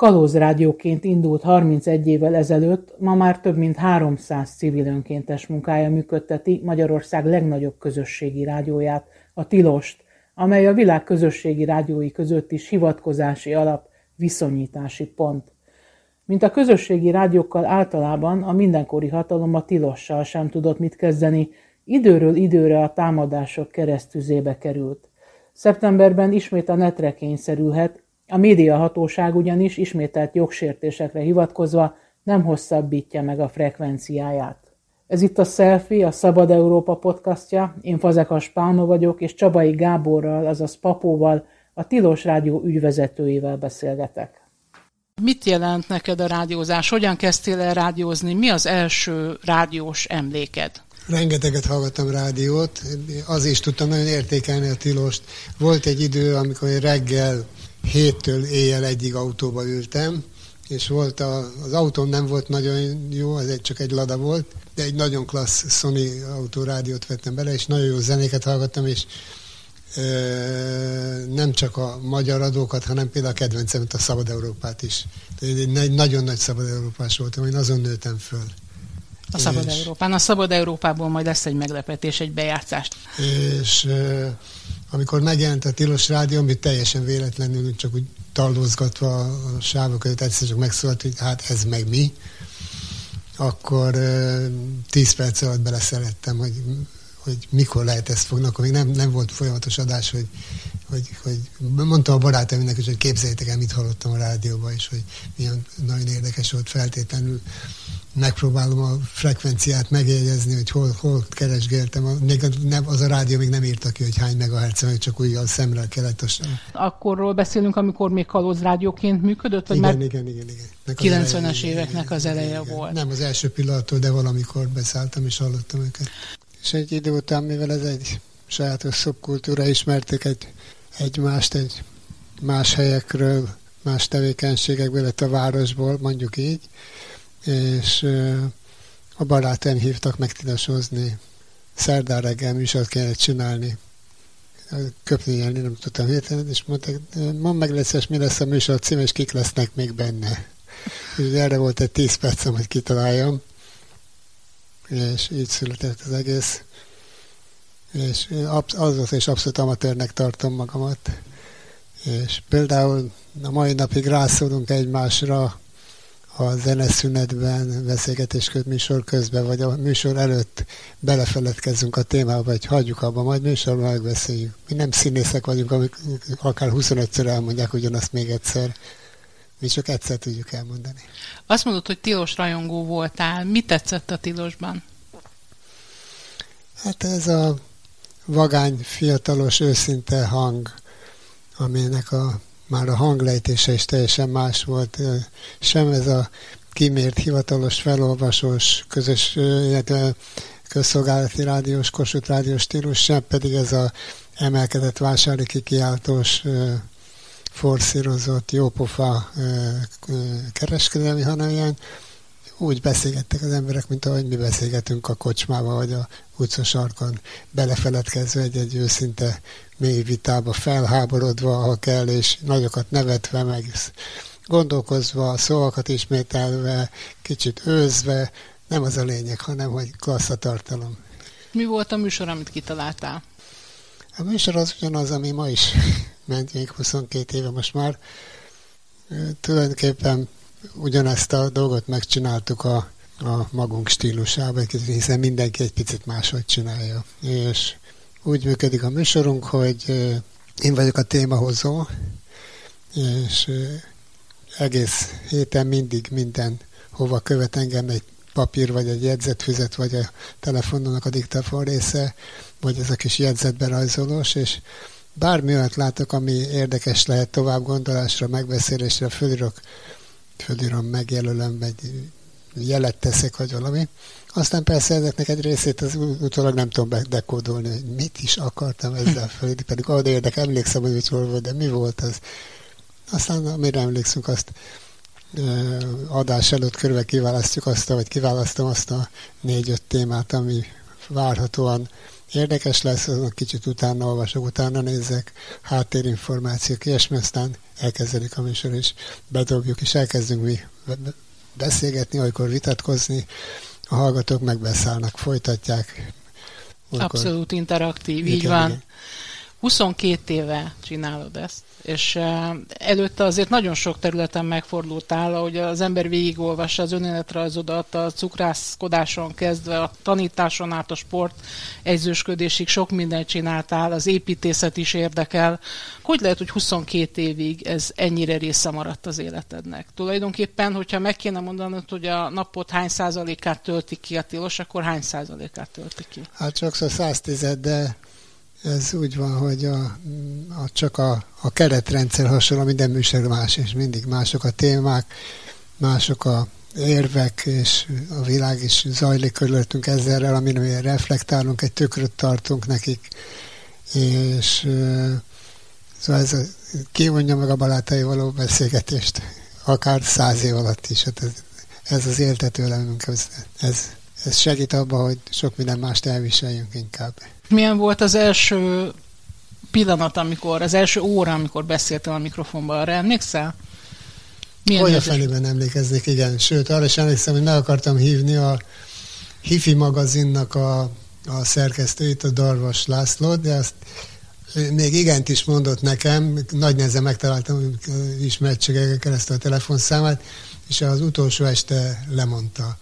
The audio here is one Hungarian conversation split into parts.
Kalózrádióként indult 31 évvel ezelőtt, ma már több mint 300 civil önkéntes munkája működteti Magyarország legnagyobb közösségi rádióját, a Tilost, amely a világ közösségi rádiói között is hivatkozási alap, viszonyítási pont. Mint a közösségi rádiókkal általában, a mindenkori hatalom a tilossal sem tudott mit kezdeni, időről időre a támadások keresztüzébe került. Szeptemberben ismét a netre kényszerülhet, a médiahatóság ugyanis ismételt jogsértésekre hivatkozva nem hosszabbítja meg a frekvenciáját. Ez itt a Selfie, a Szabad Európa podcastja, én Fazekas Pálma vagyok, és Csabai Gáborral, azaz Papóval, a Tilos Rádió ügyvezetőjével beszélgetek. Mit jelent neked a rádiózás? Hogyan kezdtél el rádiózni? Mi az első rádiós emléked? Rengeteget hallgattam rádiót, az is tudtam nagyon értékelni a tilost. Volt egy idő, amikor reggel héttől éjjel egyig autóba ültem, és volt a, az autóm nem volt nagyon jó, az egy, csak egy Lada volt, de egy nagyon klassz Sony autórádiót vettem bele, és nagyon jó zenéket hallgattam, és ö, nem csak a magyar adókat, hanem például a kedvencem, a Szabad Európát is. Egy, egy nagyon nagy Szabad Európás voltam, én azon nőttem föl. A Szabad és, Európán. A Szabad Európából majd lesz egy meglepetés, egy bejátszást. És amikor megjelent a Tilos Rádió, amit teljesen véletlenül csak úgy tallózgatva a sávok között egyszer csak megszólalt, hogy hát ez meg mi, akkor tíz perc alatt beleszerettem, hogy, hogy mikor lehet ezt fogni, akkor még nem, nem volt folyamatos adás, hogy, hogy, hogy mondtam a barátaimnak is, hogy képzeljétek el, mit hallottam a rádióban, és hogy milyen nagyon érdekes volt feltétlenül megpróbálom a frekvenciát megjegyezni, hogy hol, hol keresgéltem. Még nem, az a rádió még nem írta ki, hogy hány megahertz, csak úgy a szemrel kellett. Akkorról beszélünk, amikor még kalóz rádióként működött? Vagy igen, már igen, igen, igen. 90-es éveknek az eleje igen, volt. Nem az első pillanattól, de valamikor beszálltam és hallottam őket. És egy idő után, mivel ez egy sajátos szubkultúra, ismerték egy, egymást egy más helyekről, más tevékenységekből, illetve a városból, mondjuk így, és a barátaim hívtak meg tilasozni. Szerdán reggel műsort kellett csinálni. Köpni élni nem tudtam hirtelen, és mondták, mondd meg lesz, mi lesz a műsor cím, és kik lesznek még benne. És erre volt egy tíz percem, hogy kitaláljam, és így született az egész. És azóta is abszolút amatőrnek tartom magamat. És például a mai napig rászólunk egymásra, a zeneszünetben, beszélgetés köt műsor közben, vagy a műsor előtt belefeledkezzünk a témába, vagy hagyjuk abba, majd műsorban megbeszéljük. Mi nem színészek vagyunk, amik akár 25-ször elmondják ugyanazt még egyszer. Mi csak egyszer tudjuk elmondani. Azt mondod, hogy tilos rajongó voltál. Mi tetszett a tilosban? Hát ez a vagány, fiatalos, őszinte hang, aminek a már a hanglejtése is teljesen más volt. Sem ez a kimért hivatalos, felolvasós, közös, közszolgálati rádiós, Kossuth rádiós stílus, sem pedig ez a emelkedett vásári kikiáltós, forszírozott, jópofa kereskedelmi, hanem ilyen úgy beszélgettek az emberek, mint ahogy mi beszélgetünk a kocsmába, vagy a utcasarkon, belefeledkezve egy-egy őszinte mély vitába, felháborodva, ha kell, és nagyokat nevetve, meg gondolkozva, szavakat ismételve, kicsit őzve, nem az a lényeg, hanem hogy klassz a tartalom. Mi volt a műsor, amit kitaláltál? A műsor az ugyanaz, ami ma is ment még 22 éve most már. Tulajdonképpen ugyanezt a dolgot megcsináltuk a, a magunk stílusában, hiszen mindenki egy picit máshogy csinálja. És úgy működik a műsorunk, hogy én vagyok a témahozó, és egész héten mindig minden hova követ engem egy papír, vagy egy jegyzetfüzet, vagy a telefonomnak a diktafon része, vagy ez a kis jegyzetberajzolós, és bármi olyat látok, ami érdekes lehet tovább gondolásra, megbeszélésre, fölírok, fölírom, megjelölöm, egy jelet teszek, vagy valami, aztán persze ezeknek egy részét az utólag nem tudom dekódolni, hogy mit is akartam ezzel felé, pedig ahol érdek, emlékszem, hogy mit volt, de mi volt az. Aztán amire emlékszünk, azt adás előtt körbe kiválasztjuk azt, vagy kiválasztom azt a négy-öt témát, ami várhatóan érdekes lesz, azon kicsit utána olvasok, utána nézek, háttérinformációk, ilyesmi, aztán elkezdenik a műsor, és bedobjuk, és elkezdünk mi beszélgetni, olykor vitatkozni, a hallgatók megbeszállnak, folytatják. Olykor... Abszolút interaktív, igen, így van. Igen. 22 éve csinálod ezt, és előtte azért nagyon sok területen megfordultál, ahogy az ember végigolvassa az önéletrajzodat, a cukrászkodáson kezdve, a tanításon át a sport egyzősködésig sok mindent csináltál, az építészet is érdekel. Hogy lehet, hogy 22 évig ez ennyire része maradt az életednek? Tulajdonképpen, hogyha meg kéne mondanod, hogy a napot hány százalékát tölti ki a tilos, akkor hány százalékát tölti ki? Hát sokszor 110, de ez úgy van, hogy a, a, csak a, a keretrendszer hasonló, minden műsor más, és mindig mások a témák, mások a érvek, és a világ is zajlik körülöttünk ezzel, amin reflektálunk, egy tökröt tartunk nekik, és szóval ez kivonja meg a balátai való beszélgetést, akár száz év alatt is. Hát ez, ez az éltetőlemünk, ez, ez, ez segít abban, hogy sok minden mást elviseljünk inkább. Milyen volt az első pillanat, amikor, az első óra, amikor beszéltem a mikrofonba, arra emlékszel? Milyen Olyan felében emlékeznék, igen. Sőt, arra is emlékszem, hogy meg akartam hívni a Hifi magazinnak a, a szerkesztőit, a Darvas Lászlót, de azt még igent is mondott nekem, nagy nehezen megtaláltam ismertségekkel keresztül a telefonszámát, és az utolsó este lemondta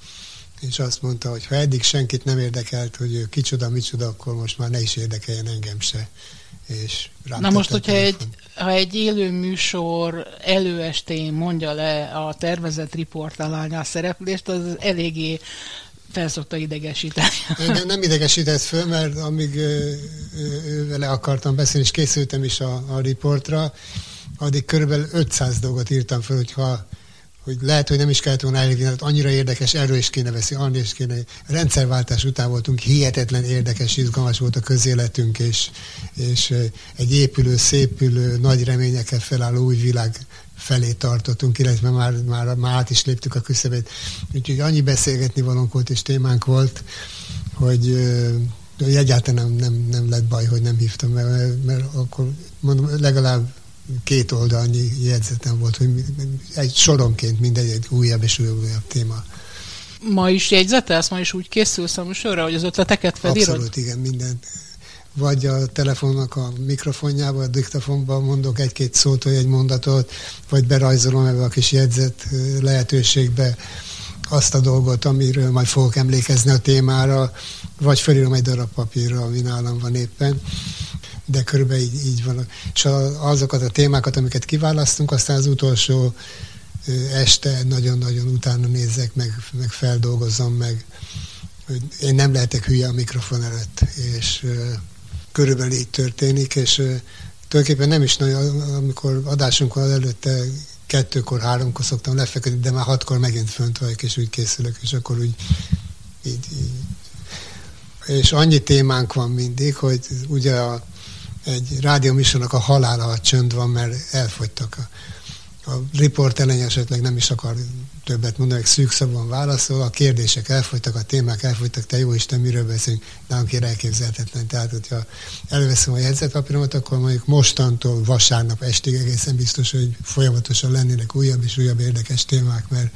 és azt mondta, hogy ha eddig senkit nem érdekelt, hogy ő kicsoda, micsoda, akkor most már ne is érdekeljen engem se. És Na most, hogyha egy, ha egy élő műsor előestén mondja le a tervezett riportalányá szereplést, az eléggé felszokta idegesíteni. Engem nem idegesített föl, mert amíg vele akartam beszélni, és készültem is a, a riportra, addig körülbelül 500 dolgot írtam föl, hogyha hogy lehet, hogy nem is kellett volna elhívni, hát annyira érdekes, erről is kéne veszi, arról is kéne. Rendszerváltás után voltunk, hihetetlen érdekes, izgalmas volt a közéletünk, és, és egy épülő, szépülő, nagy reményekkel felálló új világ felé tartottunk, illetve már, már, már át is léptük a küszöbét. Úgyhogy annyi beszélgetni valónk volt és témánk volt, hogy egyáltalán nem, nem, nem lett baj, hogy nem hívtam, mert, mert akkor mondom, legalább két oldalnyi jegyzetem volt, hogy egy soronként mindegy egy újabb és újabb, téma. Ma is jegyzetelsz? Ma is úgy készülsz a műsorra, hogy az ötleteket felírod? Abszolút, igen, mindent. Vagy a telefonnak a mikrofonjába, a diktafonba mondok egy-két szót, vagy egy mondatot, vagy berajzolom ebbe a kis jegyzet lehetőségbe azt a dolgot, amiről majd fogok emlékezni a témára, vagy felírom egy darab papírra, ami nálam van éppen de körülbelül így, így van. És azokat a témákat, amiket kiválasztunk, aztán az utolsó este nagyon-nagyon utána nézzek, meg, meg feldolgozom, meg én nem lehetek hülye a mikrofon előtt, és körülbelül így történik, és tulajdonképpen nem is nagyon, amikor adásunk van előtte kettőkor, háromkor szoktam lefeküdni, de már hatkor megint fönt vagyok, és úgy készülök, és akkor úgy így, így. És annyi témánk van mindig, hogy ugye a egy rádióműsornak a halála, a csönd van, mert elfogytak. A, a riporteleny esetleg nem is akar többet mondani, szűk szabon válaszol, a kérdések elfogytak, a témák elfogytak, te jó Isten, miről beszélünk, nálunk ilyen elképzelhetetlen. Tehát, hogyha előveszem a jegyzetpapíromat, akkor mondjuk mostantól vasárnap estig egészen biztos, hogy folyamatosan lennének újabb és újabb érdekes témák, mert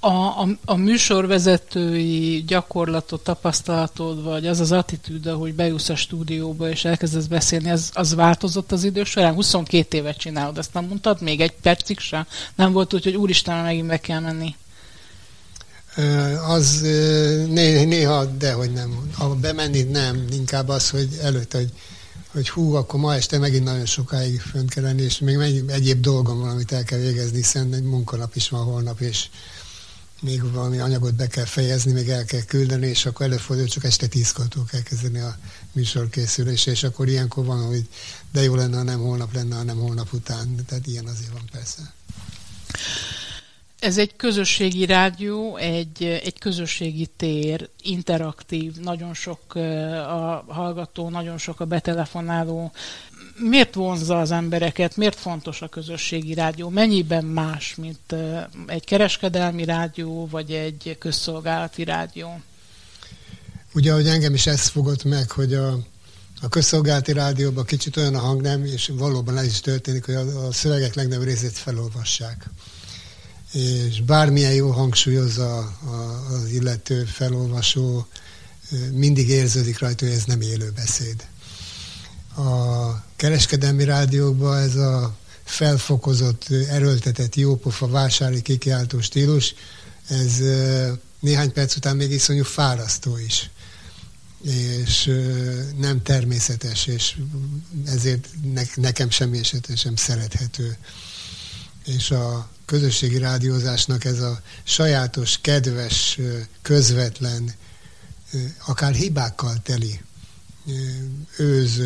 a, a, a műsorvezetői gyakorlatot, tapasztalatod, vagy az az attitűd, hogy bejussz a stúdióba és elkezdesz beszélni, az, az változott az idő során? 22 évet csinálod, ezt nem mondtad? Még egy percig sem? Nem volt úgy, hogy úristen, megint meg kell menni? Az né, néha, de hogy nem. Ha bemenni, nem. Inkább az, hogy előtte, hogy, hogy hú, akkor ma este megint nagyon sokáig fönt kell lenni, és még egyéb dolgom van, amit el kell végezni, hiszen egy munkanap is van holnap, és még valami anyagot be kell fejezni, még el kell küldeni, és akkor előfordul, csak este tízkortól kell kezdeni a műsorkészülés, és akkor ilyenkor van, hogy de jó lenne, ha nem holnap lenne, hanem holnap után. Tehát ilyen azért van persze. Ez egy közösségi rádió, egy, egy közösségi tér, interaktív, nagyon sok a hallgató, nagyon sok a betelefonáló, miért vonzza az embereket, miért fontos a közösségi rádió, mennyiben más, mint egy kereskedelmi rádió, vagy egy közszolgálati rádió? ugye, hogy engem is ez fogott meg, hogy a, a közszolgálati rádióban kicsit olyan a hangnem, és valóban ez is történik, hogy a, a szövegek legnagyobb részét felolvassák. És bármilyen jó hangsúlyozza a, az illető felolvasó, mindig érződik rajta, hogy ez nem élő beszéd. A kereskedelmi rádiókban ez a felfokozott, erőltetett, jópofa, vásári kikiáltó stílus, ez néhány perc után még iszonyú fárasztó is és nem természetes, és ezért nekem semmi esetben sem szerethető. És a közösségi rádiózásnak ez a sajátos, kedves, közvetlen, akár hibákkal teli őz,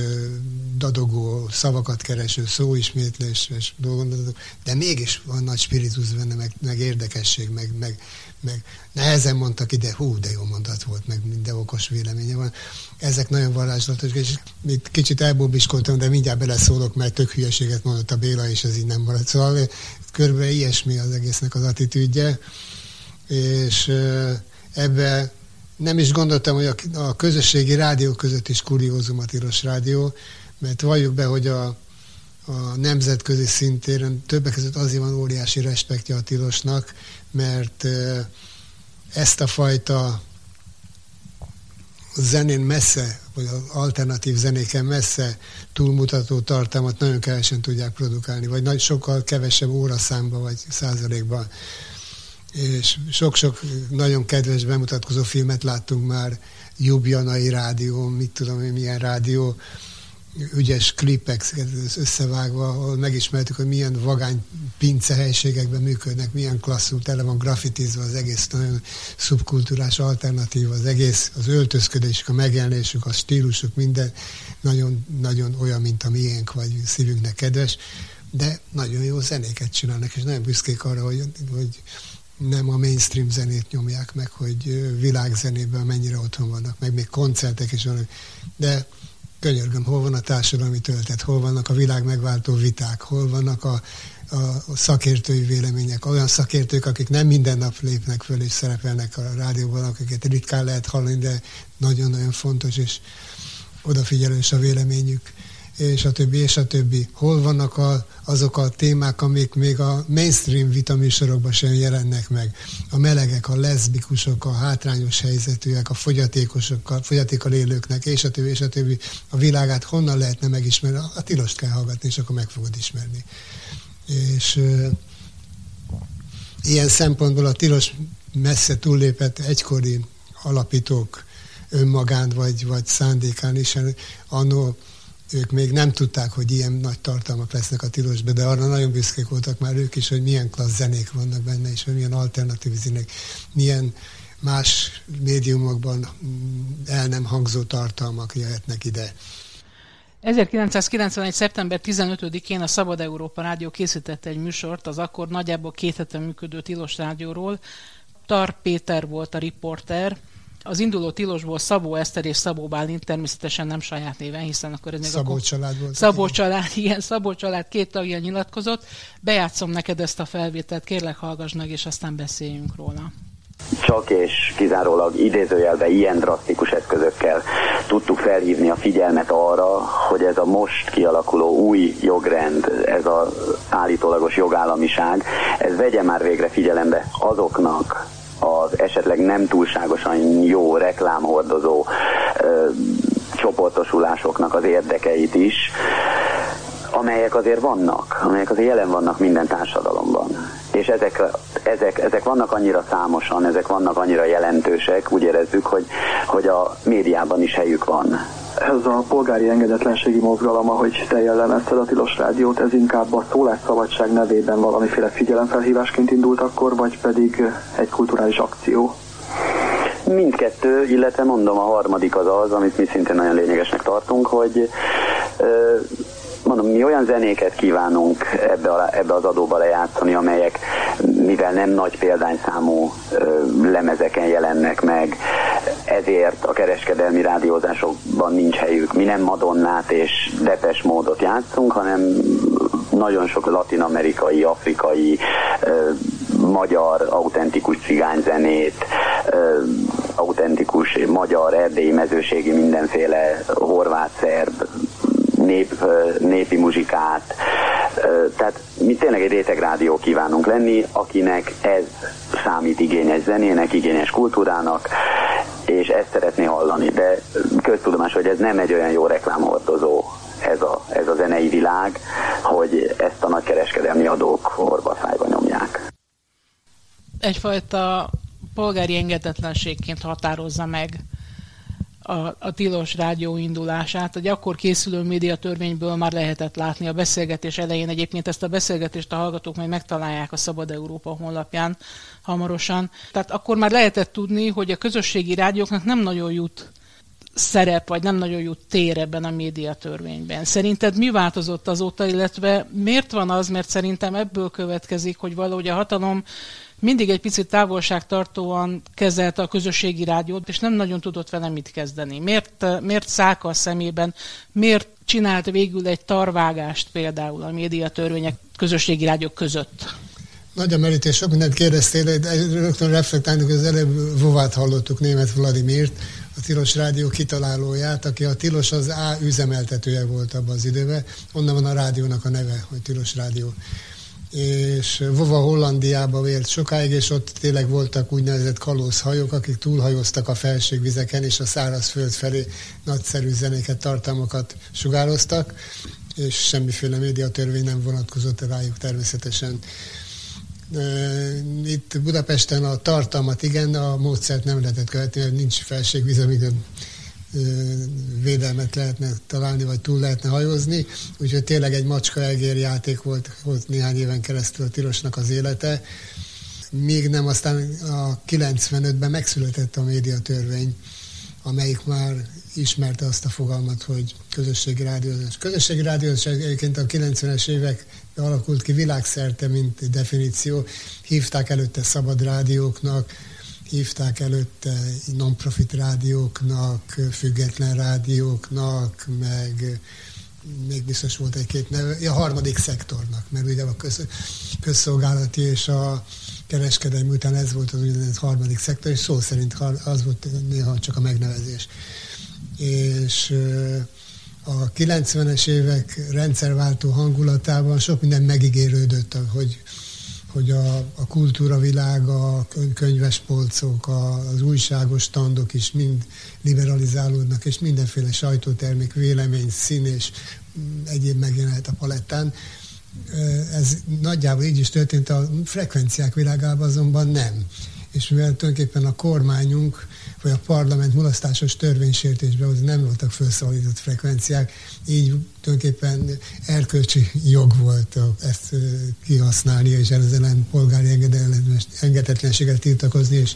dadogó, szavakat kereső, szóismétléses dolgok, de mégis van nagy spiritus benne, meg, meg érdekesség, meg, meg, meg nehezen mondtak ide, hú, de jó mondat volt, meg minden okos véleménye van. Ezek nagyon varázslatos, és itt kicsit elbóbiskoltam, de mindjárt beleszólok, mert tök hülyeséget mondott a Béla, és ez így nem maradt. Szóval körülbelül ilyesmi az egésznek az attitűdje, és ebbe nem is gondoltam, hogy a, a közösségi rádió között is kuriózum a rádió, mert valljuk be, hogy a, a nemzetközi szintéren többek között azért van óriási respektja a tilosnak, mert ezt a fajta zenén messze, vagy az alternatív zenéken messze túlmutató tartalmat nagyon kevesen tudják produkálni, vagy nagy, sokkal kevesebb óraszámba, vagy százalékban és sok-sok nagyon kedves bemutatkozó filmet láttunk már, Jubjanai rádió, mit tudom én, milyen rádió, ügyes klipek összevágva, ahol megismertük, hogy milyen vagány pincehelységekben működnek, milyen klasszul tele van grafitizva az egész nagyon szubkultúrás alternatív, az egész, az öltözködésük, a megjelenésük, a stílusuk, minden nagyon, nagyon olyan, mint a miénk, vagy szívünknek kedves, de nagyon jó zenéket csinálnak, és nagyon büszkék arra, hogy, hogy nem a mainstream zenét nyomják meg, hogy világzenében mennyire otthon vannak, meg még koncertek is vannak, de könyörgöm, hol van a társadalmi töltet, hol vannak a világ megváltó viták, hol vannak a, a szakértői vélemények, olyan szakértők, akik nem minden nap lépnek föl és szerepelnek a rádióban, akiket ritkán lehet hallani, de nagyon-nagyon fontos és odafigyelős a véleményük és a többi, és a többi. Hol vannak a, azok a témák, amik még a mainstream vitaműsorokban sem jelennek meg. A melegek, a leszbikusok, a hátrányos helyzetűek, a fogyatékosok, a fogyatékkal élőknek, és a többi, és a többi. A világát honnan lehetne megismerni? A tilost kell hallgatni, és akkor meg fogod ismerni. És ö, ilyen szempontból a tilos messze túllépett egykori alapítók önmagán vagy, vagy szándékán is. Annó ők még nem tudták, hogy ilyen nagy tartalmak lesznek a tilosban, de arra nagyon büszkék voltak már ők is, hogy milyen klassz zenék vannak benne, és hogy milyen alternatív zenék, milyen más médiumokban el nem hangzó tartalmak jöhetnek ide. 1991. szeptember 15-én a Szabad Európa Rádió készítette egy műsort az akkor nagyjából két hete működő Tilos Rádióról. Tar Péter volt a riporter, az induló tilosból Szabó Eszter és Szabó Bálint természetesen nem saját néven, hiszen akkor ez még Szabó akkor... család volt. Szabó igen. család, igen, Szabó család két tagja nyilatkozott. Bejátszom neked ezt a felvételt, kérlek hallgass meg, és aztán beszéljünk róla csak és kizárólag idézőjelben ilyen drasztikus eszközökkel tudtuk felhívni a figyelmet arra, hogy ez a most kialakuló új jogrend, ez az állítólagos jogállamiság, ez vegye már végre figyelembe azoknak az esetleg nem túlságosan jó reklámhordozó ö, csoportosulásoknak az érdekeit is, amelyek azért vannak, amelyek azért jelen vannak minden társadalomban. És ezek, ezek, ezek vannak annyira számosan, ezek vannak annyira jelentősek, úgy érezzük, hogy, hogy a médiában is helyük van ez a polgári engedetlenségi mozgalom, ahogy te jellemezted a tilos rádiót, ez inkább a szólásszabadság nevében valamiféle figyelemfelhívásként indult akkor, vagy pedig egy kulturális akció? Mindkettő, illetve mondom, a harmadik az az, amit mi szintén nagyon lényegesnek tartunk, hogy mondom, mi olyan zenéket kívánunk ebbe, a, ebbe az adóba lejátszani, amelyek, mivel nem nagy példányszámú lemezeken jelennek meg, ezért a kereskedelmi rádiózásokban nincs helyük. Mi nem Madonnát és Depes módot játszunk, hanem nagyon sok latinamerikai, afrikai, magyar autentikus cigányzenét, autentikus magyar, erdélyi, mezőségi, mindenféle horvát, szerb, nép, népi muzsikát. Tehát mi tényleg egy rétegrádió kívánunk lenni, akinek ez számít igényes zenének, igényes kultúrának, és ezt szeretné hallani. De köztudomás, hogy ez nem egy olyan jó reklámhordozó ez a, ez a zenei világ, hogy ezt a nagykereskedelmi adók orvaszájba nyomják. Egyfajta polgári engedetlenségként határozza meg a, a tilos rádió indulását. Egy akkor készülő médiatörvényből már lehetett látni a beszélgetés elején. Egyébként ezt a beszélgetést a hallgatók majd megtalálják a Szabad Európa honlapján hamarosan. Tehát akkor már lehetett tudni, hogy a közösségi rádióknak nem nagyon jut szerep, vagy nem nagyon jut tér ebben a médiatörvényben. Szerinted mi változott azóta, illetve miért van az, mert szerintem ebből következik, hogy valahogy a hatalom mindig egy picit távolságtartóan kezelte a közösségi rádiót, és nem nagyon tudott vele mit kezdeni. Miért, miért száka a szemében, miért csinált végül egy tarvágást például a médiatörvények közösségi rádiók között? Nagy a merítés, sok mindent kérdeztél, de rögtön reflektálni, hogy az előbb Vovát hallottuk, német Vladimirt, a Tilos Rádió kitalálóját, aki a Tilos az A üzemeltetője volt abban az időben. Onnan van a rádiónak a neve, hogy Tilos Rádió és Vova Hollandiába vélt sokáig, és ott tényleg voltak úgynevezett kalózhajók, akik túlhajóztak a felségvizeken, és a szárazföld felé nagyszerű zenéket, tartalmakat sugároztak, és semmiféle médiatörvény nem vonatkozott rájuk természetesen. Itt Budapesten a tartalmat igen, a módszert nem lehetett követni, mert nincs felségvíz, amit védelmet lehetne találni, vagy túl lehetne hajózni. Úgyhogy tényleg egy macska-egér játék volt, volt néhány éven keresztül a Tilosnak az élete. Még nem, aztán a 95-ben megszületett a médiatörvény, amelyik már ismerte azt a fogalmat, hogy közösségi rádiózás. Közösségi rádiózás egyébként a 90-es évek alakult ki világszerte, mint definíció. Hívták előtte szabad rádióknak, hívták előtte non-profit rádióknak, független rádióknak, meg még biztos volt egy-két neve, a harmadik szektornak, mert ugye a köz, közszolgálati és a kereskedelmi után ez volt az úgynevezett harmadik szektor, és szó szerint az volt néha csak a megnevezés. És a 90-es évek rendszerváltó hangulatában sok minden megígérődött, hogy hogy a, a kultúra világa, a könyvespolcok, az újságos standok is mind liberalizálódnak, és mindenféle sajtótermék, vélemény, szín és egyéb megjelenhet a palettán. Ez nagyjából így is történt, a frekvenciák világában azonban nem. És mivel tulajdonképpen a kormányunk vagy a parlament mulasztásos törvénysértésbe hogy nem voltak felszólított frekvenciák, így tulajdonképpen erkölcsi jog volt ezt kihasználni, és ezzel ellen polgári engedetlenséget tiltakozni, és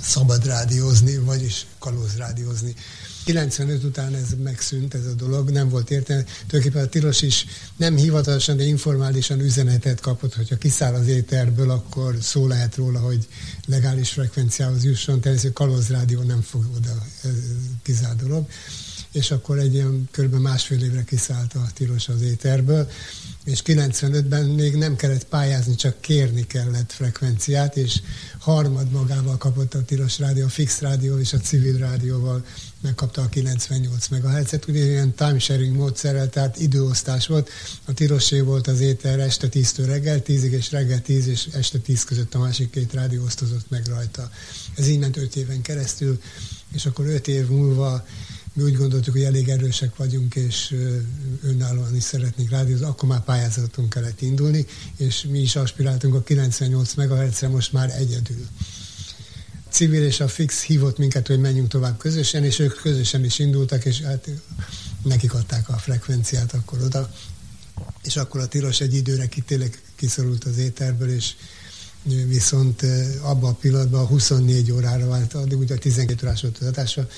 szabad rádiózni, vagyis kalóz rádiózni. 95 után ez megszűnt, ez a dolog, nem volt értelme. Tulajdonképpen a tilos is nem hivatalosan, de informálisan üzenetet kapott, hogyha kiszáll az éterből, akkor szó lehet róla, hogy legális frekvenciához jusson, természetesen rádió nem fog oda, ez kizárt dolog és akkor egy ilyen kb. másfél évre kiszállt a tilos az éterből, és 95-ben még nem kellett pályázni, csak kérni kellett frekvenciát, és harmad magával kapott a tilos rádió, a fix rádió és a civil rádióval megkapta a 98 MHz-et, ugye ilyen time sharing módszerrel, tehát időosztás volt. A tirosé volt az éter este 10-től reggel 10-ig, és reggel 10 és este 10 között a másik két rádió osztozott meg rajta. Ez így ment 5 éven keresztül, és akkor 5 év múlva mi úgy gondoltuk, hogy elég erősek vagyunk, és önállóan is szeretnénk rádiózni, akkor már pályázatunk kellett indulni, és mi is aspiráltunk a 98 MHz-re most már egyedül. Civil és a Fix hívott minket, hogy menjünk tovább közösen, és ők közösen is indultak, és hát nekik adták a frekvenciát akkor oda, és akkor a tilos egy időre ki, tényleg kiszorult az éterből, és viszont abban a pillanatban 24 órára vált, addig ugye a 12 órás volt az adása,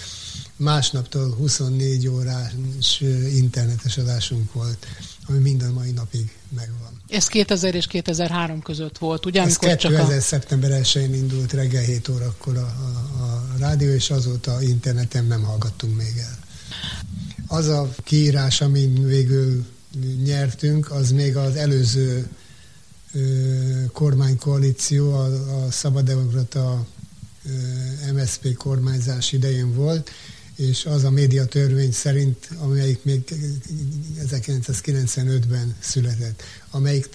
másnaptól 24 órás internetes adásunk volt, ami minden mai napig megvan. Ez 2000 és 2003 között volt, ugye? Ez 2000 csak a... szeptember 1-én indult reggel 7 órakor a, a, a rádió, és azóta interneten nem hallgattunk még el. Az a kiírás, amin végül nyertünk, az még az előző ö, kormánykoalíció, a, a Szabaddemokrata MSZP kormányzás idején volt, és az a média törvény szerint, amelyik még 1995-ben született, amelyik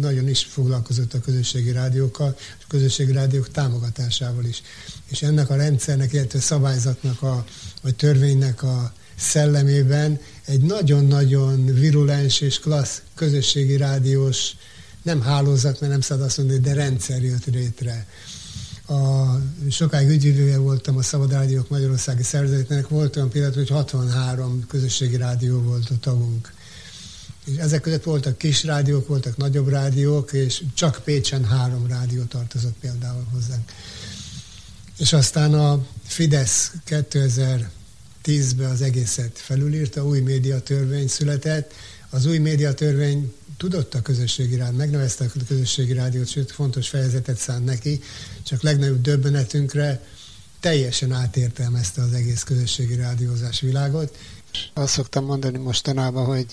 nagyon is foglalkozott a közösségi rádiókkal, és a közösségi rádiók támogatásával is. És ennek a rendszernek, illetve szabályzatnak, a, vagy törvénynek a szellemében egy nagyon-nagyon virulens és klassz közösségi rádiós, nem hálózat, mert nem szabad azt mondani, de rendszer jött létre a, sokáig ügyvívője voltam a Szabad Rádiók Magyarországi Szervezetének, volt olyan pillanat, hogy 63 közösségi rádió volt a tagunk. És ezek között voltak kis rádiók, voltak nagyobb rádiók, és csak Pécsen három rádió tartozott például hozzánk. És aztán a Fidesz 2010-ben az egészet felülírta, új médiatörvény született. Az új médiatörvény tudott a közösségi rádió, megnevezte a közösségi rádiót, sőt fontos fejezetet szánt neki, csak legnagyobb döbbenetünkre teljesen átértelmezte az egész közösségi rádiózás világot. Azt szoktam mondani mostanában, hogy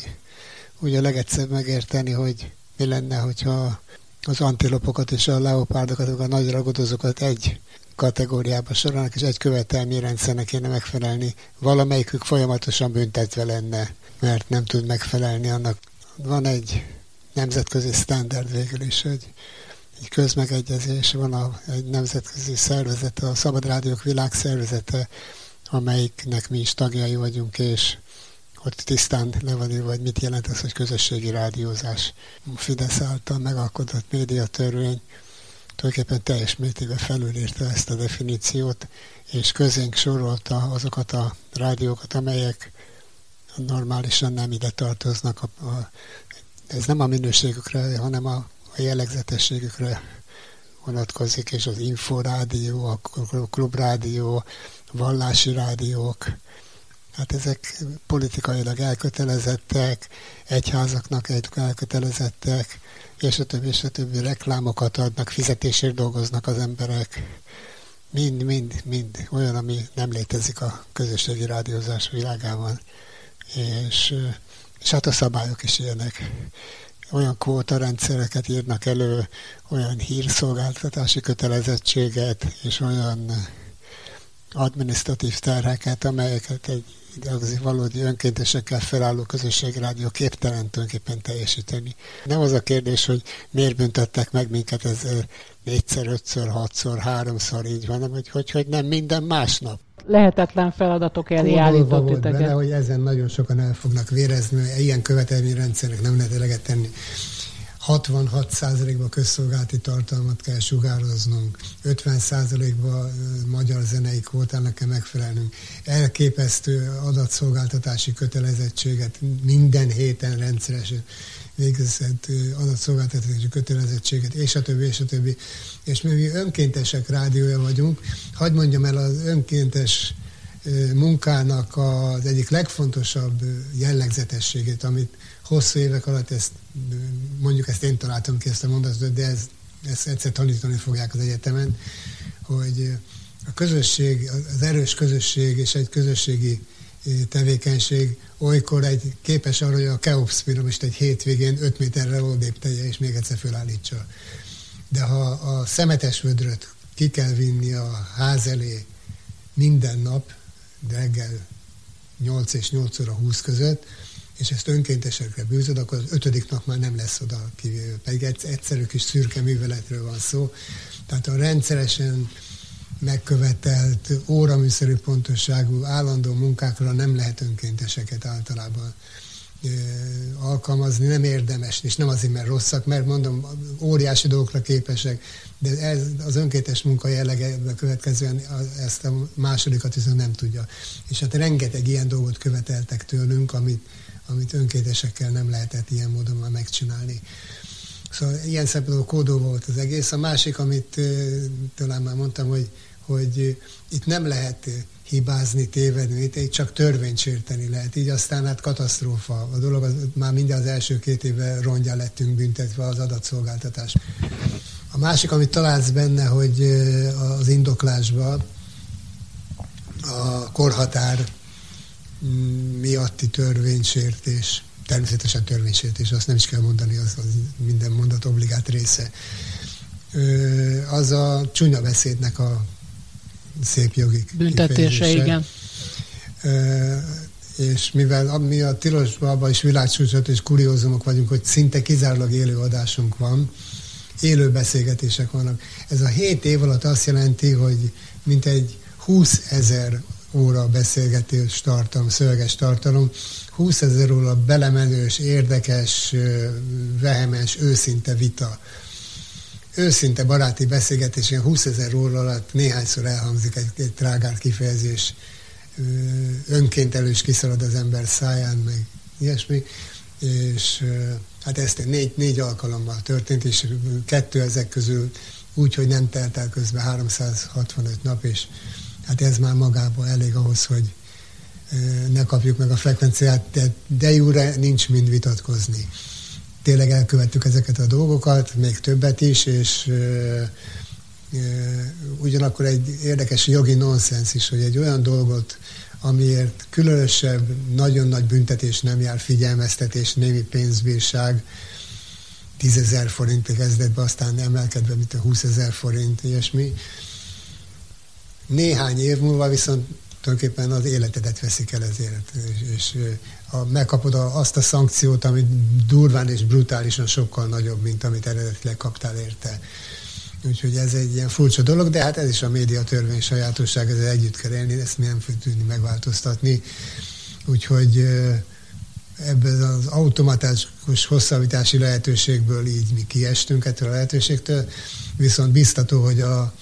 úgy a legegyszerűbb megérteni, hogy mi lenne, hogyha az antilopokat és a leopárdokat, a nagy ragadozókat egy kategóriába sorolnak, és egy követelmi rendszernek kéne megfelelni. Valamelyikük folyamatosan büntetve lenne, mert nem tud megfelelni annak. Van egy nemzetközi standard végül is, hogy egy közmegegyezés, van a, egy nemzetközi szervezet, a Szabad Rádiók Világszervezete, amelyiknek mi is tagjai vagyunk, és ott tisztán le van írva, hogy mit jelent az, hogy közösségi rádiózás. Fidesz által megalkotott médiatörvény tulajdonképpen teljes mértékben felülírta ezt a definíciót, és közénk sorolta azokat a rádiókat, amelyek normálisan nem ide tartoznak a, a ez nem a minőségükre, hanem a, a jellegzetességükre vonatkozik, és az inforádió, a klubrádió, vallási rádiók, hát ezek politikailag elkötelezettek, egyházaknak elkötelezettek, és a többi, és a többi reklámokat adnak, fizetésért dolgoznak az emberek. Mind, mind, mind olyan, ami nem létezik a közösségi rádiózás világában. És és hát a szabályok is ilyenek. Olyan kvótarendszereket írnak elő, olyan hírszolgáltatási kötelezettséget, és olyan adminisztratív terheket, amelyeket egy igazi valódi önkéntesekkel felálló közösségrádió képtelen tulajdonképpen teljesíteni. Nem az a kérdés, hogy miért büntettek meg minket ez négyszer, ötször, hatszor, háromszor így van, hanem hogy, hogy, hogy nem minden másnap lehetetlen feladatok elé állított titeket. Bele, hogy ezen nagyon sokan el fognak vérezni, mert ilyen követelményrendszernek nem lehet eleget tenni. 66%-ba közszolgálati tartalmat kell sugároznunk, 50%-ba magyar zenei kvótának kell megfelelnünk, elképesztő adatszolgáltatási kötelezettséget minden héten rendszeresen végzett adatszolgáltatási kötelezettséget, és a többi, és a többi. És mi önkéntesek rádiója vagyunk. Hagy mondjam el az önkéntes munkának az egyik legfontosabb jellegzetességét, amit hosszú évek alatt ezt, mondjuk ezt én találtam ki ezt a mondatot, de ez, ezt egyszer tanítani fogják az egyetemen, hogy a közösség, az erős közösség és egy közösségi tevékenység olykor egy képes arra, hogy a Keops piramist egy hétvégén 5 méterre odébb tegye, és még egyszer fölállítsa. De ha a szemetes vödröt ki kell vinni a ház elé minden nap, reggel 8 és 8 óra 20 között, és ezt önkéntesekre bűzöd, akkor az ötödik nap már nem lesz oda kivéve. Pedig egyszerű kis szürke műveletről van szó. Tehát a rendszeresen megkövetelt óraműszerű pontosságú állandó munkákra nem lehet önkénteseket általában alkalmazni, nem érdemes, és nem azért, mert rosszak, mert mondom, óriási dolgokra képesek, de ez az önkéntes munka jellege következően ezt a másodikat viszont nem tudja. És hát rengeteg ilyen dolgot követeltek tőlünk, amit, amit önkéntesekkel nem lehetett ilyen módon már megcsinálni. Szóval ilyen szempontból kódó volt az egész. A másik, amit talán már mondtam, hogy hogy itt nem lehet hibázni, tévedni, itt csak törvényt sérteni lehet. Így aztán hát katasztrófa. A dolog az, már minden az első két évben rongyá lettünk büntetve az adatszolgáltatás. A másik, amit találsz benne, hogy az indoklásban a korhatár miatti törvénysértés, természetesen törvénysértés, azt nem is kell mondani, az, az minden mondat obligát része. Az a csúnya beszédnek a szép jogi Büntetése, igen. És mivel mi a Tilosban is világcsúcsot és kuriózumok vagyunk, hogy szinte kizárólag élő adásunk van, élő beszélgetések vannak. Ez a hét év alatt azt jelenti, hogy mintegy 20 ezer óra beszélgetés tartalom, szöveges tartalom, 20 ezer óra belemenős, érdekes, vehemes, őszinte vita. Őszinte baráti beszélgetés, ilyen 20 ezer óra alatt néhányszor elhangzik egy, egy trágár kifejezés, önként elős kiszalad az ember száján, meg ilyesmi, és hát ezt négy, négy alkalommal történt, és kettő ezek közül úgy, hogy nem telt el közben 365 nap, és hát ez már magában elég ahhoz, hogy ne kapjuk meg a frekvenciát, de, de jóra nincs mind vitatkozni. Tényleg elkövettük ezeket a dolgokat, még többet is, és ugyanakkor egy érdekes jogi nonsens is, hogy egy olyan dolgot, amiért különösebb, nagyon nagy büntetés nem jár, figyelmeztetés, némi pénzbírság, 10 ezer forintig kezdett aztán emelkedve, mint a 20 ezer forint, ilyesmi. Néhány év múlva viszont tulajdonképpen az életedet veszik el ezért, és, és a, megkapod a, azt a szankciót, ami durván és brutálisan sokkal nagyobb, mint amit eredetileg kaptál érte. Úgyhogy ez egy ilyen furcsa dolog, de hát ez is a média törvény sajátosság, ezzel együtt kell élni, ezt mi nem fogjuk tudni megváltoztatni. Úgyhogy ebben az automatikus hosszabbítási lehetőségből így mi kiestünk ettől a lehetőségtől, viszont biztató, hogy a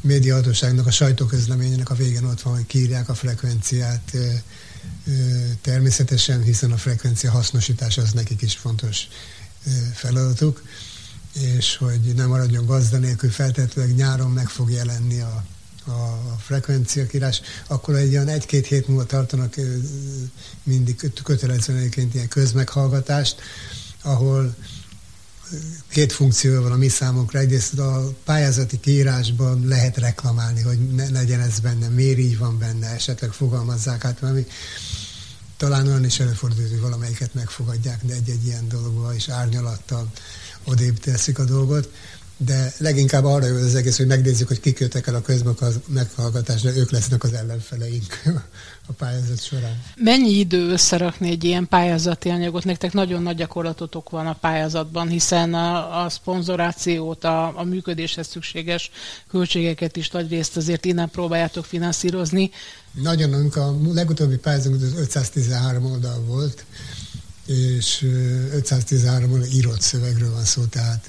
médiahatóságnak a sajtóközleményének a végén ott van, hogy kiírják a frekvenciát természetesen, hiszen a frekvencia hasznosítás az nekik is fontos feladatuk és hogy nem maradjon gazda nélkül, feltétlenül nyáron meg fog jelenni a, a frekvenciakírás, akkor egy olyan egy-két hét múlva tartanak mindig kötelezően egyébként ilyen közmeghallgatást, ahol két funkció van a mi számunkra. Egyrészt a pályázati kiírásban lehet reklamálni, hogy ne legyen ez benne, miért így van benne, esetleg fogalmazzák át valami. Talán olyan is előfordul, hogy valamelyiket megfogadják, de egy-egy ilyen dologban is árnyalattal odébb teszik a dolgot, de leginkább arra jó az egész, hogy megnézzük, hogy kik jöttek el a közmeghallgatásra, ők lesznek az ellenfeleink a pályázat során. Mennyi idő összerakni egy ilyen pályázati anyagot? Nektek nagyon nagy gyakorlatotok van a pályázatban, hiszen a, a szponzorációt, a, a működéshez szükséges költségeket is nagy részt azért innen próbáljátok finanszírozni. Nagyon, a legutóbbi pályázatunk az 513 oldal volt, és 513 írott szövegről van szó, tehát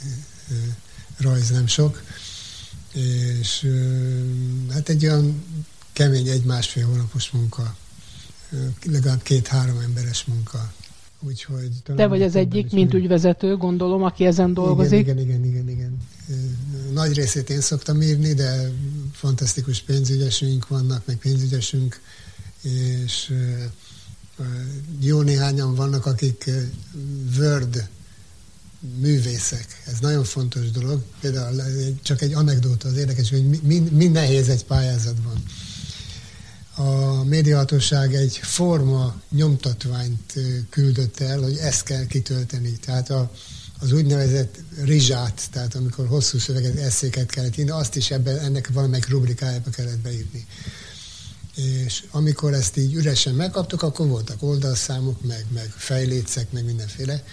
rajz nem sok, és hát egy olyan kemény egy-másfél hónapos munka, legalább két-három emberes munka. Úgyhogy Te vagy az egyik, mint ügyvezető, gondolom, aki ezen dolgozik. Igen, igen, igen, igen, igen. Nagy részét én szoktam írni, de fantasztikus pénzügyesünk vannak, meg pénzügyesünk, és jó néhányan vannak, akik Word művészek. Ez nagyon fontos dolog. Például csak egy anekdóta az érdekes, hogy mi, mi nehéz egy pályázatban. A médiahatóság egy forma nyomtatványt küldött el, hogy ezt kell kitölteni. Tehát a, az úgynevezett rizsát, tehát amikor hosszú szöveget, eszéket kellett írni, azt is ebben, ennek valamelyik rubrikájába kellett beírni és amikor ezt így üresen megkaptuk, akkor voltak oldalszámok, meg, meg fejlécek, meg mindenféle.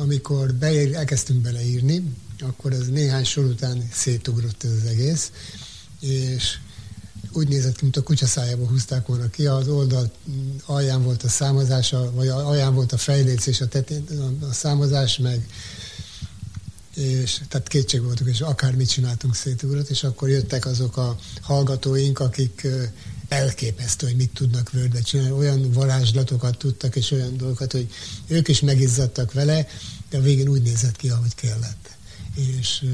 Amikor beír, elkezdtünk beleírni, akkor ez néhány sor után szétugrott ez az egész, és úgy nézett mint a kutyaszájába húzták volna ki, az oldal alján volt a számozása, vagy alján volt a fejléc és a, tetén, a számozás, meg és tehát kétség voltunk, és akármit csináltunk szétugrott, és akkor jöttek azok a hallgatóink, akik elképesztő, hogy mit tudnak vördbe csinálni. Olyan varázslatokat tudtak, és olyan dolgokat, hogy ők is megizzadtak vele, de a végén úgy nézett ki, ahogy kellett. És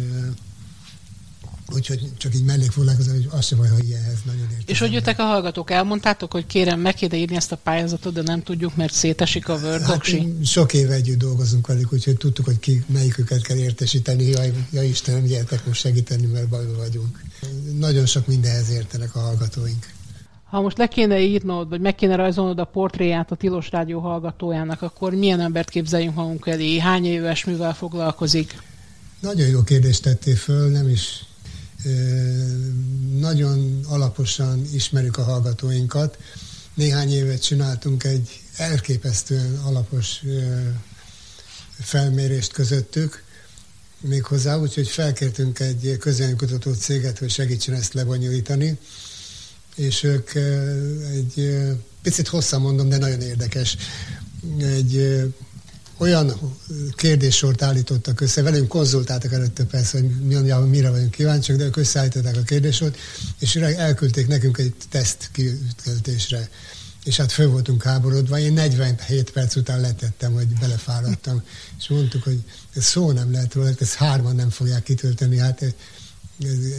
Úgyhogy csak így mellékfoglalkozom, hogy az sem baj, hogy ilyenhez nagyon értem. És hogy jöttek a hallgatók, elmondtátok, hogy kérem, meg kéne írni ezt a pályázatot, de nem tudjuk, mert szétesik a Word hát, Sok éve együtt dolgozunk velük, úgyhogy tudtuk, hogy ki, melyiküket kell értesíteni. Jaj, jaj Istenem, gyertek most segíteni, mert bajban vagyunk. Nagyon sok mindenhez értenek a hallgatóink. Ha most le kéne írnod, vagy meg kéne rajzolnod a portréját a Tilos Rádió hallgatójának, akkor milyen embert képzeljünk magunk elé? Hány éves mivel foglalkozik? Nagyon jó kérdést tettél föl, nem is nagyon alaposan ismerjük a hallgatóinkat. Néhány évet csináltunk egy elképesztően alapos felmérést közöttük, méghozzá úgy, hogy felkértünk egy közönkutató céget, hogy segítsen ezt lebonyolítani, és ők egy picit hosszan mondom, de nagyon érdekes, egy olyan kérdéssort állítottak össze, velünk konzultáltak előtte persze, hogy mi mire vagyunk kíváncsiak, de ők összeállították a kérdésort, és elküldték nekünk egy teszt kitöltésre. És hát föl voltunk háborodva, én 47 perc után letettem, hogy belefáradtam, és mondtuk, hogy ez szó nem lehet róla, ezt hárman nem fogják kitölteni, hát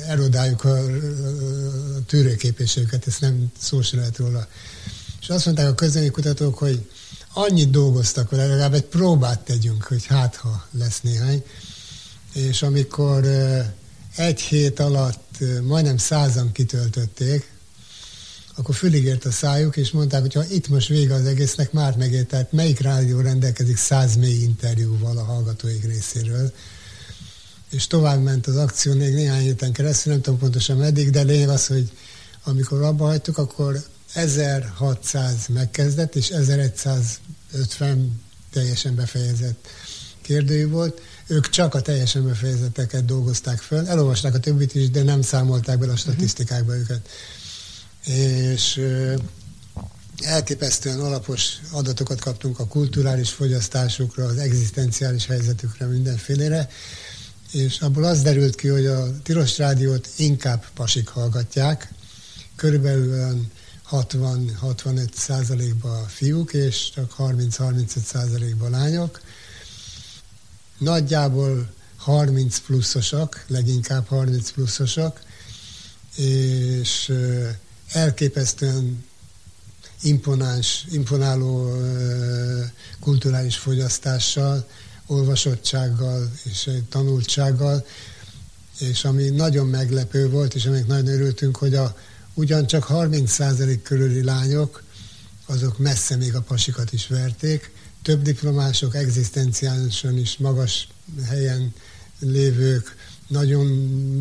erodáljuk a, tűrőképességüket, ezt nem szó sem lehet róla. És azt mondták a közönségkutatók, hogy annyit dolgoztak vele, legalább egy próbát tegyünk, hogy hát ha lesz néhány. És amikor egy hét alatt majdnem százan kitöltötték, akkor füligért a szájuk, és mondták, hogy ha itt most vége az egésznek, már megért, tehát melyik rádió rendelkezik száz mély interjúval a hallgatóik részéről. És tovább ment az akció még néhány héten keresztül, nem tudom pontosan meddig, de lényeg az, hogy amikor abba hagytuk, akkor 1600 megkezdett, és 1150 teljesen befejezett kérdőjű volt. Ők csak a teljesen befejezetteket dolgozták föl, elolvasták a többit is, de nem számolták bele a statisztikákba őket. És elképesztően alapos adatokat kaptunk a kulturális fogyasztásukra, az egzisztenciális helyzetükre, mindenfélére, és abból az derült ki, hogy a Tilos Rádiót inkább pasik hallgatják, körülbelül 60-65 százalékban fiúk, és csak 30-35 százalékban lányok. Nagyjából 30 pluszosak, leginkább 30 pluszosak, és elképesztően imponáns, imponáló kulturális fogyasztással, olvasottsággal és tanultsággal, és ami nagyon meglepő volt, és amik nagyon örültünk, hogy a ugyancsak 30% körüli lányok, azok messze még a pasikat is verték, több diplomások egzisztenciálisan is magas helyen lévők, nagyon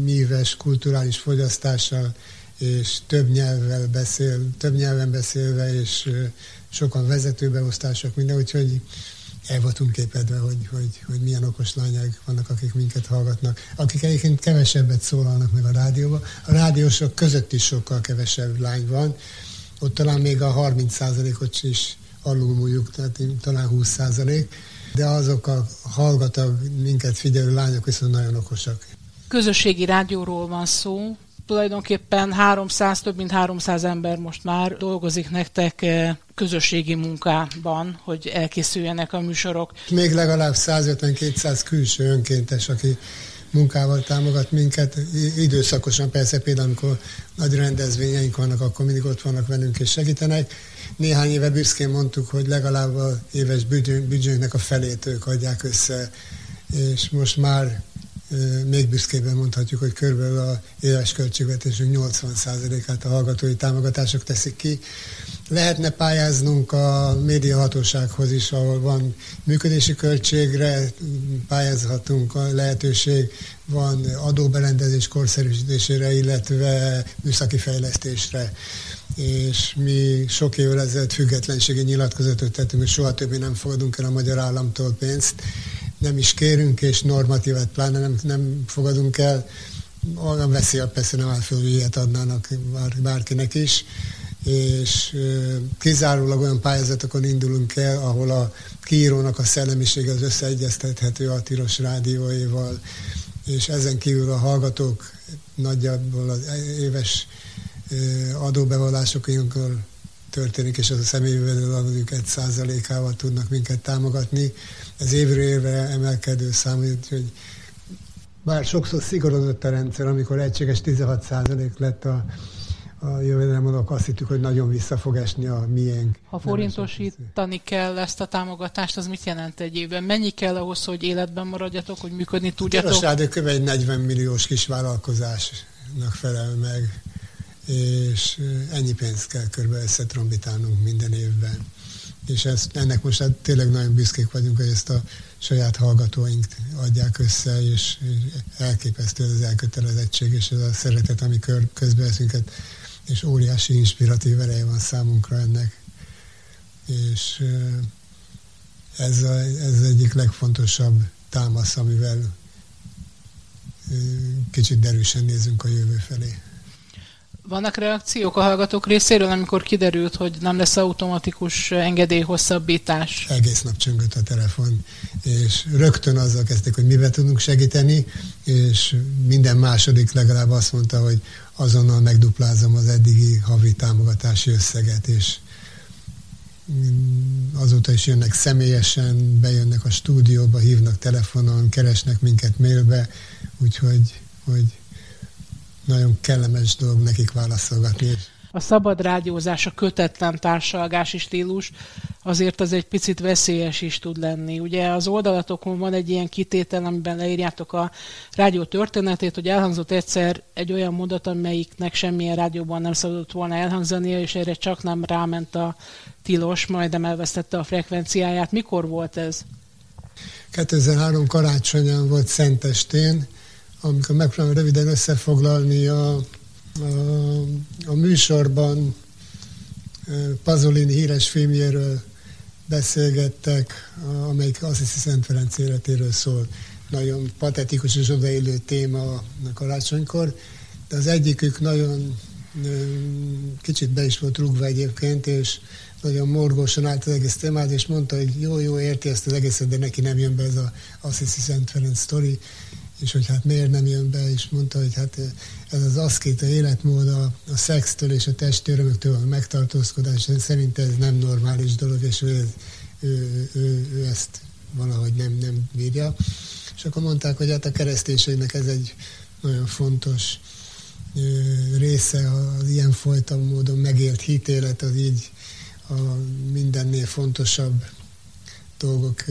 míves kulturális fogyasztással és több nyelvvel beszél, több nyelven beszélve, és sokan vezetőbeosztások, minden, úgyhogy el voltunk képedve, hogy, hogy, hogy milyen okos lányok vannak, akik minket hallgatnak, akik egyébként kevesebbet szólalnak meg a rádióba. A rádiósok között is sokkal kevesebb lány van, ott talán még a 30%-ot is alulmúljuk, tehát talán 20%, de azok a hallgatag, minket figyelő lányok viszont nagyon okosak. Közösségi rádióról van szó, tulajdonképpen 300, több mint 300 ember most már dolgozik nektek eh, közösségi munkában, hogy elkészüljenek a műsorok. Még legalább 150-200 külső önkéntes, aki munkával támogat minket. Időszakosan persze például, amikor nagy rendezvényeink vannak, akkor mindig ott vannak velünk és segítenek. Néhány éve büszkén mondtuk, hogy legalább a éves büdzsénknek a felét ők adják össze, és most már még büszkében mondhatjuk, hogy körülbelül a éves költségvetésünk 80%-át a hallgatói támogatások teszik ki. Lehetne pályáznunk a médiahatósághoz is, ahol van működési költségre, pályázhatunk a lehetőség, van adóberendezés korszerűsítésére, illetve műszaki fejlesztésre. És mi sok évvel ezelőtt függetlenségi nyilatkozatot tettünk, hogy soha többé nem fogadunk el a magyar államtól pénzt, nem is kérünk, és normatívát pláne nem, nem fogadunk el. Olyan veszély, persze nem áll föl, hogy ilyet adnának bár, bárkinek is, és kizárólag olyan pályázatokon indulunk el, ahol a kiírónak a szellemisége az összeegyeztethető a tilos rádióival, és ezen kívül a hallgatók nagyjából az éves adóbevallásokon történik, és az a személyvédelő adójuk egy százalékával tudnak minket támogatni. Ez évről évre emelkedő szám, hogy bár sokszor szigorodott a rendszer, amikor egységes 16 százalék lett a, a jövedelemadók, azt hittük, hogy nagyon vissza fog esni a miénk. Ha forintosítani kell ezt a támogatást, az mit jelent egy évben? Mennyi kell ahhoz, hogy életben maradjatok, hogy működni tudjatok? A Rádió kb. egy 40 milliós kis vállalkozásnak felel meg és ennyi pénzt kell körbe összetrombitálnunk minden évben. és ezt, ennek most hát tényleg nagyon büszkék vagyunk, hogy ezt a saját hallgatóink adják össze, és elképesztő az elkötelezettség, és ez a szeretet, ami közbevesz minket, és óriási inspiratív ereje van számunkra ennek. És ez, a, ez egyik legfontosabb támasz, amivel kicsit derűsen nézünk a jövő felé. Vannak reakciók a hallgatók részéről, amikor kiderült, hogy nem lesz automatikus engedélyhosszabbítás? Egész nap csöngött a telefon, és rögtön azzal kezdték, hogy mivel tudunk segíteni, és minden második legalább azt mondta, hogy azonnal megduplázom az eddigi havi támogatási összeget, és azóta is jönnek személyesen, bejönnek a stúdióba, hívnak telefonon, keresnek minket mailbe, úgyhogy hogy nagyon kellemes dolog nekik válaszolgatni. A szabad rádiózás, a kötetlen társalgási stílus azért az egy picit veszélyes is tud lenni. Ugye az oldalatokon van egy ilyen kitétel, amiben leírjátok a rádió történetét, hogy elhangzott egyszer egy olyan mondat, amelyiknek semmilyen rádióban nem szabadott volna elhangzania, és erre csak nem ráment a tilos, majdnem elvesztette a frekvenciáját. Mikor volt ez? 2003 karácsonyán volt Szentestén, amikor megpróbálom röviden összefoglalni a, a, a műsorban Pazolini híres filmjéről beszélgettek, amelyik azt hiszi Szent Ferenc életéről szól. Nagyon patetikus és odaillő téma a karácsonykor, de az egyikük nagyon kicsit be is volt rúgva egyébként, és nagyon morgósan állt az egész témát, és mondta, hogy jó, jó, érti ezt az egészet, de neki nem jön be ez a Assisi Szent Ferenc sztori, és hogy hát miért nem jön be, és mondta, hogy hát ez az aszkéta életmód a, a szextől és a testi örömöktől a megtartózkodás, szerint ez nem normális dolog, és ő, ő, ő, ő, ő ezt valahogy nem, nem bírja. És akkor mondták, hogy hát a kereszténységnek ez egy nagyon fontos része az ilyen folytam módon megélt hitélet, az így a mindennél fontosabb dolgok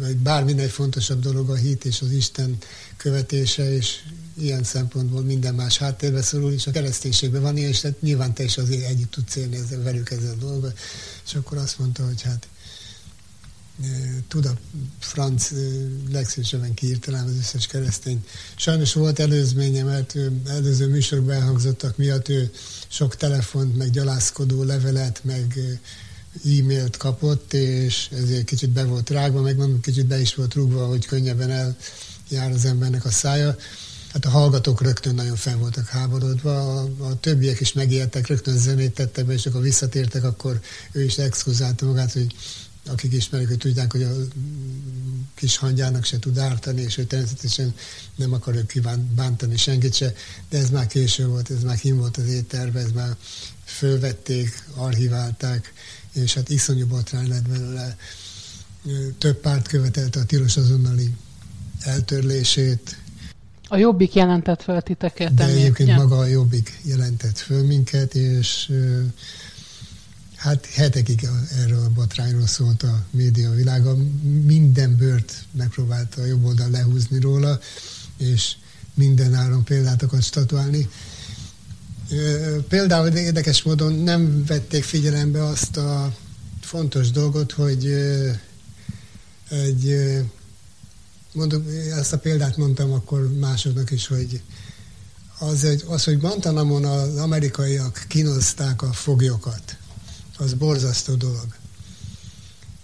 vagy bárminek fontosabb dolog a hit és az Isten követése, és ilyen szempontból minden más háttérbe szorul, és a kereszténységben van ilyen, és hát nyilván te is azért együtt tudsz élni ezzel, velük ezzel a dolgot. És akkor azt mondta, hogy hát tud a franc legszívesebben kiírtanám az összes keresztény. Sajnos volt előzménye, mert előző műsorokban elhangzottak miatt ő sok telefont, meg gyalászkodó levelet, meg e-mailt kapott, és ezért kicsit be volt rágva, meg mondom, kicsit be is volt rúgva, hogy könnyebben eljár az embernek a szája. Hát a hallgatók rögtön nagyon fel voltak háborodva, a, a többiek is megijedtek, rögtön zenét tettek be, és akkor visszatértek, akkor ő is exkluzálta magát, hogy akik ismerik, hogy tudják, hogy a kis hangyának se tud ártani, és ő természetesen nem akarok kíván bántani senkit se, de ez már késő volt, ez már kim volt az étterbe, ez már fölvették, archiválták, és hát iszonyú botrány lett belőle. Több párt követelte a tilos azonnali eltörlését. A Jobbik jelentett fel titeket? De egyébként ja. maga a Jobbik jelentett föl minket, és hát hetekig erről a botrányról szólt a média világa. Minden bört megpróbálta a jobb oldal lehúzni róla, és minden áron példát akart statuálni. Például érdekes módon nem vették figyelembe azt a fontos dolgot, hogy egy, mondom, ezt a példát mondtam akkor másoknak is, hogy az, az hogy Guantanamon az amerikaiak kínozták a foglyokat, az borzasztó dolog.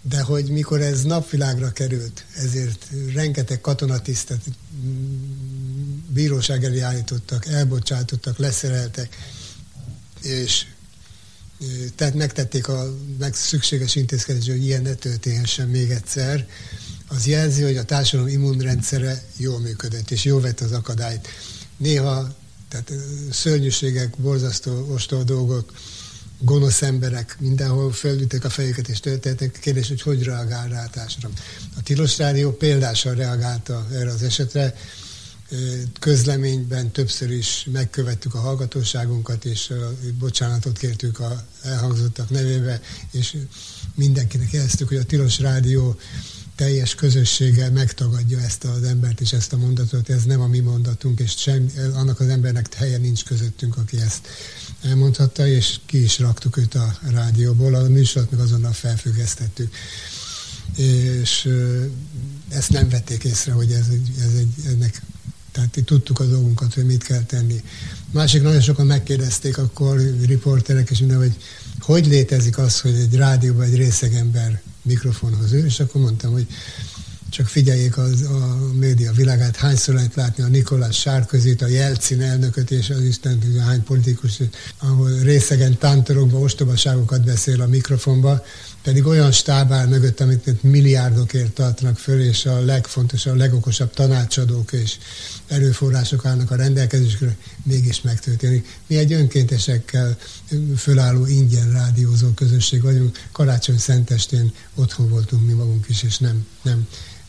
De hogy mikor ez napvilágra került, ezért rengeteg katonatisztet bíróság elé állítottak, elbocsátottak, leszereltek, és tehát megtették a meg szükséges intézkedést, hogy ilyen ne történhessen még egyszer, az jelzi, hogy a társadalom immunrendszere jól működött, és jól vett az akadályt. Néha, tehát szörnyűségek, borzasztó ostó dolgok, gonosz emberek mindenhol felüttek a fejüket és történtek. Kérdés, hogy hogy reagál rá a társadalom. A Tilos Rádió példással reagálta erre az esetre, közleményben többször is megkövettük a hallgatóságunkat, és bocsánatot kértük a elhangzottak nevébe, és mindenkinek jeleztük, hogy a Tilos Rádió teljes közösséggel megtagadja ezt az embert és ezt a mondatot, ez nem a mi mondatunk, és sem, annak az embernek helye nincs közöttünk, aki ezt elmondhatta, és ki is raktuk őt a rádióból, a műsort meg azonnal felfüggesztettük. És ezt nem vették észre, hogy ez, ez egy, ennek tehát itt tudtuk a dolgunkat, hogy mit kell tenni. Másik nagyon sokan megkérdezték akkor riporterek és minden, hogy hogy létezik az, hogy egy rádióban egy részegember mikrofonhoz ül, és akkor mondtam, hogy csak figyeljék az, a média világát, hányszor lehet látni a Nikolás Sárközit, a Jelcin elnököt és az Isten tudja hány politikus, ahol részegen tántorokba ostobaságokat beszél a mikrofonba, pedig olyan stáb áll mögött, amit milliárdokért tartanak föl, és a legfontosabb, a legokosabb tanácsadók és erőforrások állnak a rendelkezésre, mégis megtörténik. Mi egy önkéntesekkel fölálló ingyen rádiózó közösség vagyunk. Karácsony szentestén otthon voltunk mi magunk is, és nem, nem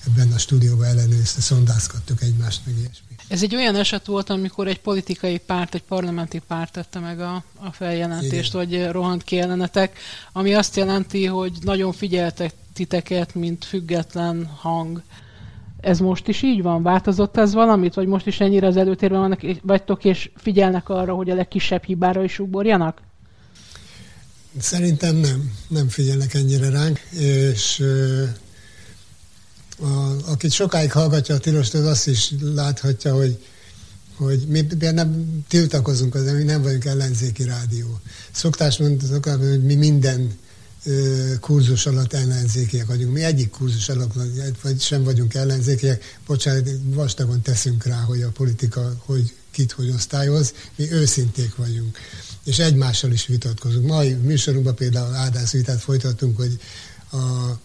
ebben a stúdióban ellenőrizte, szondázkodtuk egymást, meg ilyesmi. Ez egy olyan eset volt, amikor egy politikai párt, egy parlamenti párt tette meg a, a feljelentést, Igen. vagy rohant ki ellenetek, ami azt jelenti, hogy nagyon figyeltek titeket, mint független hang. Ez most is így van? Változott ez valamit? Vagy most is ennyire az előtérben vannak, vagytok, és figyelnek arra, hogy a legkisebb hibára is ugorjanak? Szerintem nem. Nem figyelnek ennyire ránk, és akit sokáig hallgatja a tilost, az azt is láthatja, hogy, hogy mi nem tiltakozunk az, mi nem vagyunk ellenzéki rádió. Szoktás mondani, hogy mi minden kurzus alatt ellenzékiek vagyunk. Mi egyik kurzus alatt vagy sem vagyunk ellenzékiek, bocsánat, vastagon teszünk rá, hogy a politika hogy kit hogy osztályoz, mi őszinték vagyunk. És egymással is vitatkozunk. Mai műsorunkban például áldás vitát folytattunk, hogy a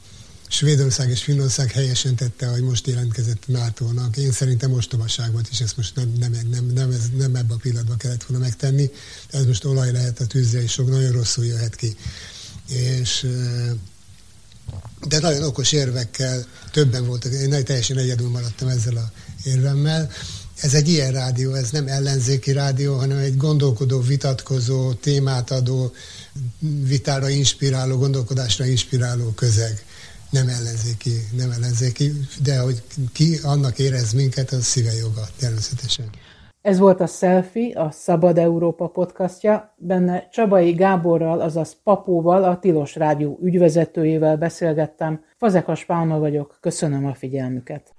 Svédország és Finnország helyesen tette, hogy most jelentkezett NATO-nak. Én szerintem ostobaság volt, és ezt most nem, nem, nem, nem, ez, nem ebben a pillanatban kellett volna megtenni. Ez most olaj lehet a tűzre, és sok nagyon rosszul jöhet ki. És de nagyon okos érvekkel többen voltak. Én teljesen egyedül maradtam ezzel a érvemmel. Ez egy ilyen rádió, ez nem ellenzéki rádió, hanem egy gondolkodó, vitatkozó, témát adó, vitára inspiráló, gondolkodásra inspiráló közeg nem ellenzéki, nem ellenzéki, de hogy ki annak érez minket, az szíve joga, természetesen. Ez volt a Selfie, a Szabad Európa podcastja. Benne Csabai Gáborral, azaz Papóval, a Tilos Rádió ügyvezetőjével beszélgettem. Fazekas Pálma vagyok, köszönöm a figyelmüket.